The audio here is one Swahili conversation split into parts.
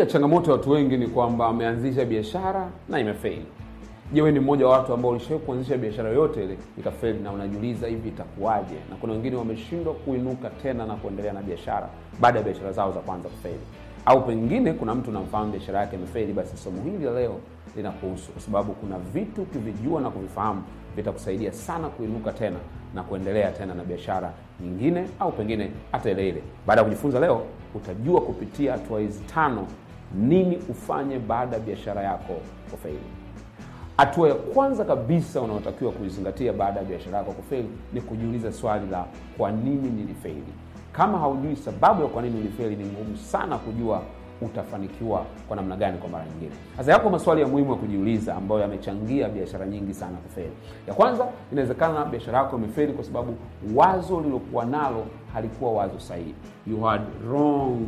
Moja ya changamoto ya watu wengi ni kwamba ameanzisha biashara na imefeli. Je, wewe ni mmoja wa watu ambao ulishawahi kuanzisha biashara yoyote ile ikafeli na unajiuliza hivi itakuwaje? Na kuna wengine wameshindwa kuinuka tena na kuendelea na biashara baada ya biashara zao za kwanza kufeli, au pengine kuna mtu unamfahamu biashara yake imefeli. Basi somo hili la leo linakuhusu, kwa sababu kuna vitu ukivijua na kuvifahamu vitakusaidia sana kuinuka tena na kuendelea tena na biashara nyingine, au pengine hata ile ile. Baada ya kujifunza leo, utajua kupitia hatua hizi tano nini ufanye baada ya biashara yako kufeli. Hatua ya kwanza kabisa unaotakiwa kuizingatia baada ya biashara yako kufeli ni kujiuliza swali la kwa nini nilifeli. Kama haujui sababu ya kwa nini ulifeli, ni ngumu sana kujua utafanikiwa kwa namna gani kwa mara nyingine. Sasa yako maswali ya muhimu ya kujiuliza ambayo yamechangia biashara nyingi sana kufeli. Ya kwanza, inawezekana biashara yako imefeli kwa sababu wazo lilokuwa nalo halikuwa wazo sahihi. You had wrong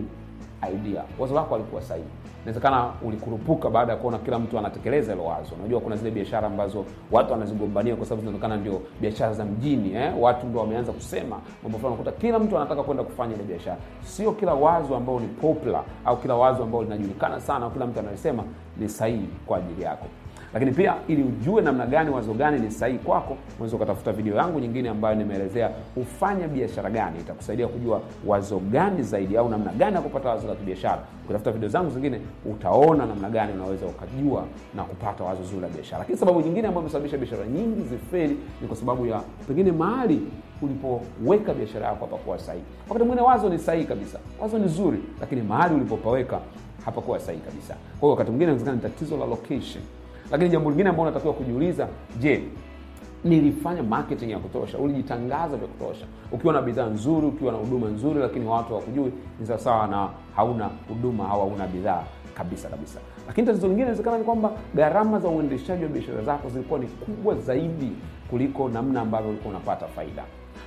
idea. Wazo lako alikuwa sahihi. Inawezekana ulikurupuka baada ya kuona kila mtu anatekeleza hilo wazo. Unajua kuna zile biashara ambazo watu wanazigombania kwa sababu zinaonekana ndio biashara za mjini eh? Watu ndio wameanza kusema mambo fulani, unakuta kila mtu anataka kwenda kufanya ile biashara. Sio kila wazo ambao ni popular au kila wazo ambao linajulikana sana au kila mtu analisema ni sahihi kwa ajili yako. Lakini pia ili ujue namna gani wazo gani ni sahihi kwako, unaweza ukatafuta video yangu nyingine ambayo nimeelezea ufanye biashara gani. Itakusaidia kujua wazo gani zaidi au namna gani ya kupata wazo la kibiashara. Ukitafuta video zangu zingine, utaona namna gani unaweza ukajua na kupata wazo zuri la biashara. Lakini sababu nyingine ambayo imesababisha biashara nyingi zifeli ni kwa sababu ya pengine mahali ulipoweka biashara yako hapakuwa sahihi. Wakati mwingine wazo ni sahihi kabisa, wazo ni zuri, lakini mahali ulipopaweka hapakuwa sahihi kabisa. Kwa hiyo wakati mwingine inawezekana ni tatizo la location. Lakini jambo lingine ambalo unatakiwa kujiuliza, je, nilifanya marketing ya kutosha? Ulijitangaza vya kutosha? Ukiwa na bidhaa nzuri, ukiwa na huduma nzuri, lakini watu hawakujui, ni sawasawa na hauna huduma au hauna bidhaa kabisa kabisa. Lakini tatizo lingine inawezekana ni kwamba gharama za uendeshaji wa biashara zako zilikuwa ni kubwa zaidi kuliko namna ambavyo ulikuwa unapata faida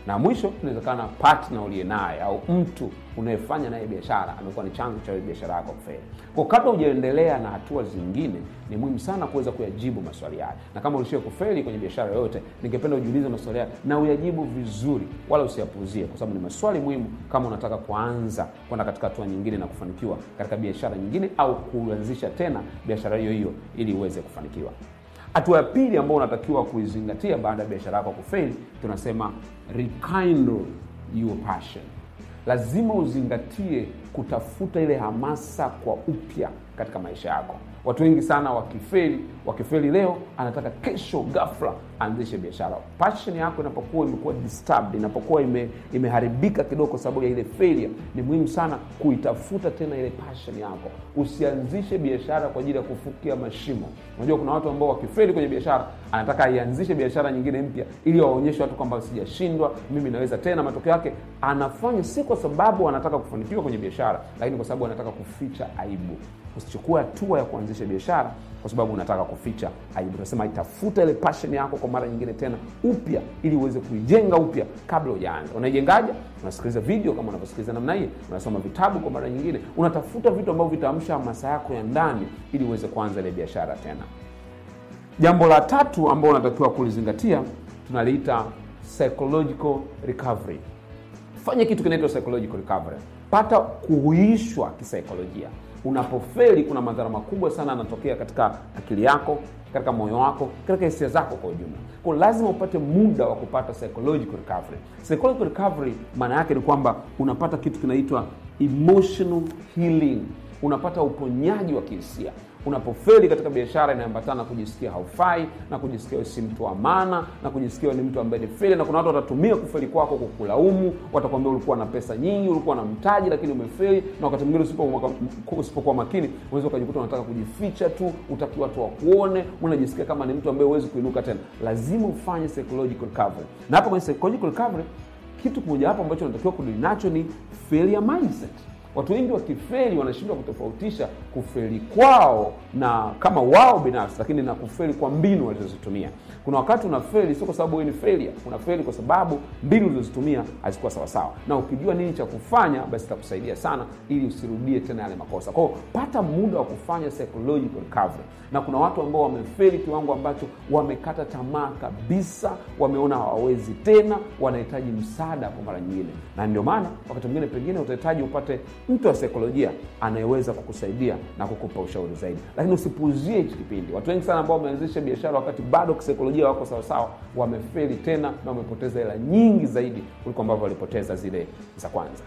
na mwisho inawezekana partner uliye naye au mtu unayefanya naye biashara amekuwa ni chanzo cha biashara yako kufeli. Kwa kabla hujaendelea na hatua zingine, ni muhimu sana kuweza kuyajibu maswali haya, na kama ulishia kufeli kwenye biashara yoyote, ningependa ujiulize maswali haya na uyajibu vizuri, wala usiyapuuzie, kwa sababu ni maswali muhimu kama unataka kuanza kwenda katika hatua nyingine na kufanikiwa katika biashara nyingine au kuanzisha tena biashara hiyo hiyo ili uweze kufanikiwa. Hatua ya pili ambayo unatakiwa kuizingatia baada ya biashara yako kufeli, tunasema rekindle your passion. Lazima uzingatie kutafuta ile hamasa kwa upya katika maisha yako. Watu wengi sana wakifeli, wakifeli leo, anataka kesho ghafla aanzishe biashara. Passion yako inapokuwa imekuwa disturbed, inapokuwa ime, imeharibika kidogo kwa sababu ya ile failure, ni muhimu sana kuitafuta tena ile passion yako. Usianzishe biashara kwa ajili ya kufukia mashimo. Unajua kuna watu ambao wakifeli kwenye biashara, anataka aianzishe biashara nyingine mpya ili waonyeshe watu kwamba sijashindwa, mimi naweza tena. Matokeo yake anafanya si kwa sababu anataka kufanikiwa kwenye biashara, lakini kwa sababu anataka kuficha aibu. Usichukue hatua ya kuanzisha biashara kwa sababu unataka kuficha aibu. Tunasema itafuta ile passion yako kwa mara nyingine tena upya, ili uweze kuijenga upya kabla hujaanza. Unaijengaje? Unasikiliza video kama unavyosikiliza namna hii, unasoma vitabu kwa mara nyingine, unatafuta vitu ambavyo vitaamsha hamasa yako ya ndani, ili uweze kuanza ile biashara tena. Jambo la tatu ambalo unatakiwa kulizingatia tunaliita psychological recovery. Fanya kitu kinaitwa psychological recovery, pata kuhuishwa kisaikolojia. Unapofeli kuna madhara makubwa sana yanatokea katika akili yako, katika moyo wako, katika hisia zako kwa ujumla. Kwa lazima upate muda wa kupata psychological recovery. Psychological recovery maana yake ni kwamba unapata kitu kinaitwa emotional healing, unapata uponyaji wa kihisia. Unapofeli katika biashara inaambatana na kujisikia haufai na kujisikia si mtu wa maana na kujisikia ni mtu ambaye ni feli, na kuna watu watatumia kufeli kwako kukulaumu. Watakwambia ulikuwa na pesa nyingi, ulikuwa na mtaji, lakini umefeli. Na wakati mwingine usipokuwa makini, unaweza ukajikuta unataka kujificha tu, utaki watu wakuone, unajisikia kama ni mtu ambaye huwezi kuinuka tena. Lazima ufanye psychological recovery, na hapa kwenye psychological recovery, kitu kimojawapo ambacho unatakiwa kudili nacho ni failure mindset. Watu wengi wakifeli wanashindwa kutofautisha kufeli kwao na kama wao binafsi, lakini na kufeli kwa mbinu walizozitumia. Kuna wakati unafeli sio kwa sababu wewe ni failure, unafeli kwa sababu mbinu ulizozitumia hazikuwa sawasawa, na ukijua nini cha kufanya, basi itakusaidia sana ili usirudie tena yale makosa. Kwa hiyo pata muda wa kufanya psychological recovery. Na kuna watu ambao wamefeli kiwango ambacho wamekata tamaa kabisa, wameona hawawezi tena, wanahitaji msaada kwa mara nyingine, na ndio maana wakati mwingine pengine utahitaji upate mtu wa saikolojia anayeweza kukusaidia na kukupa ushauri zaidi, lakini usipuuzie hichi kipindi. Watu wengi sana ambao wameanzisha biashara wakati bado kisaikolojia wako sawasawa, wamefeli tena na wamepoteza hela nyingi zaidi kuliko ambavyo walipoteza zile za kwanza.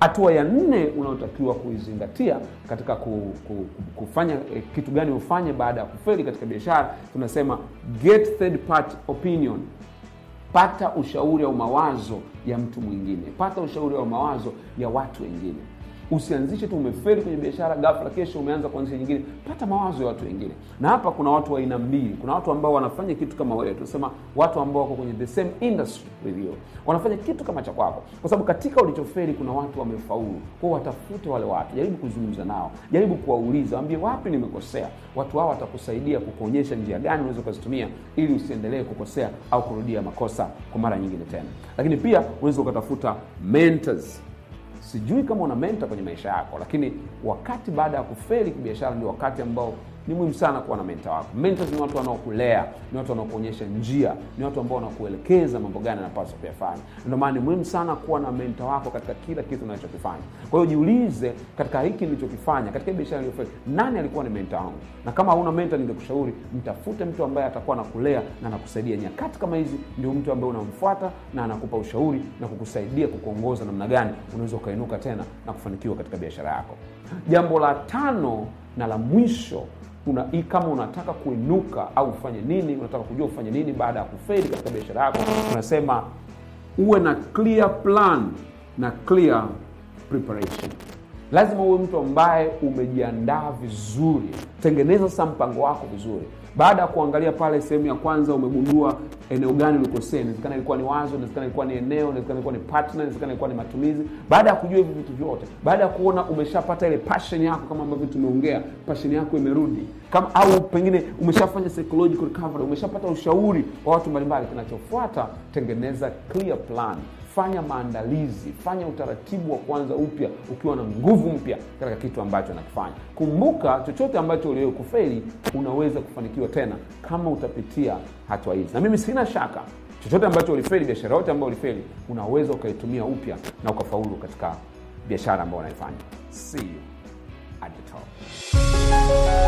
Hatua ya nne unaotakiwa kuizingatia katika ku, ku, kufanya eh, kitu gani ufanye baada ya kufeli katika biashara, tunasema get third party opinion. Pata ushauri au mawazo ya mtu mwingine, pata ushauri au mawazo ya watu wengine. Usianzishe tu umefeli kwenye biashara, ghafla kesho umeanza kuanzisha nyingine. Pata mawazo ya watu wengine. Na hapa kuna watu wa aina mbili. Kuna watu ambao wanafanya kitu kama wewe, tunasema watu ambao wako kwenye the same industry with you, wanafanya kitu kama cha kwako, kwa sababu katika ulichofeli kuna watu wamefaulu. Kwao watafute wale watu, jaribu kuzungumza nao, jaribu kuwauliza, waambie wapi nimekosea. Watu hao watakusaidia kukuonyesha njia gani unaweza ukazitumia ili usiendelee kukosea au kurudia makosa kwa mara nyingine tena. Lakini pia unaweza ukatafuta mentors Sijui kama una mentor kwenye maisha yako, lakini wakati baada ya kufeli kibiashara ndio wakati ambao ni muhimu sana kuwa na menta wako. Mentors ni watu wanaokulea, ni watu wanaokuonyesha njia, ni watu ambao wanakuelekeza mambo gani anapaswa kuyafanya. Ndio maana ni muhimu sana kuwa na menta wako katika kila kitu unachokifanya. Kwa hiyo jiulize, katika hiki nilichokifanya, katika biashara niliyofanya, nani alikuwa ni menta wangu? Na kama hauna menta, ningekushauri mtafute mtu ambaye atakuwa anakulea na anakusaidia. Nyakati kama hizi ndio mtu ambaye unamfuata na anakupa ushauri na kukusaidia kukuongoza namna gani unaweza ukainuka tena na kufanikiwa katika biashara yako. Jambo la tano na la mwisho una, kama unataka kuinuka au ufanye nini, unataka kujua ufanye nini baada ya kufeli katika biashara yako, unasema uwe na clear plan na clear preparation. Lazima uwe mtu ambaye umejiandaa vizuri. Tengeneza sasa mpango wako vizuri. Baada ya kuangalia pale sehemu ya kwanza, umegundua eneo gani ulikosea. Inawezekana ilikuwa ni wazo, inawezekana ilikuwa ni eneo, inawezekana ilikuwa ni partner, inawezekana ilikuwa ni matumizi. Baada ya kujua hivi vitu vyote, baada ya kuona umeshapata ile passion yako, kama ambavyo tumeongea, passion yako imerudi, kama au pengine umeshafanya psychological recovery, umeshapata ushauri wa watu mbalimbali, kinachofuata tengeneza clear plan fanya maandalizi, fanya utaratibu wa kuanza upya ukiwa na nguvu mpya katika kitu ambacho anakifanya. Kumbuka, chochote ambacho uliwahi kufeli unaweza kufanikiwa tena kama utapitia hatua hizi, na mimi sina shaka chochote ambacho ulifeli, biashara yote ambayo ulifeli, unaweza ukaitumia upya na ukafaulu katika biashara ambayo unaifanya. See you at the top.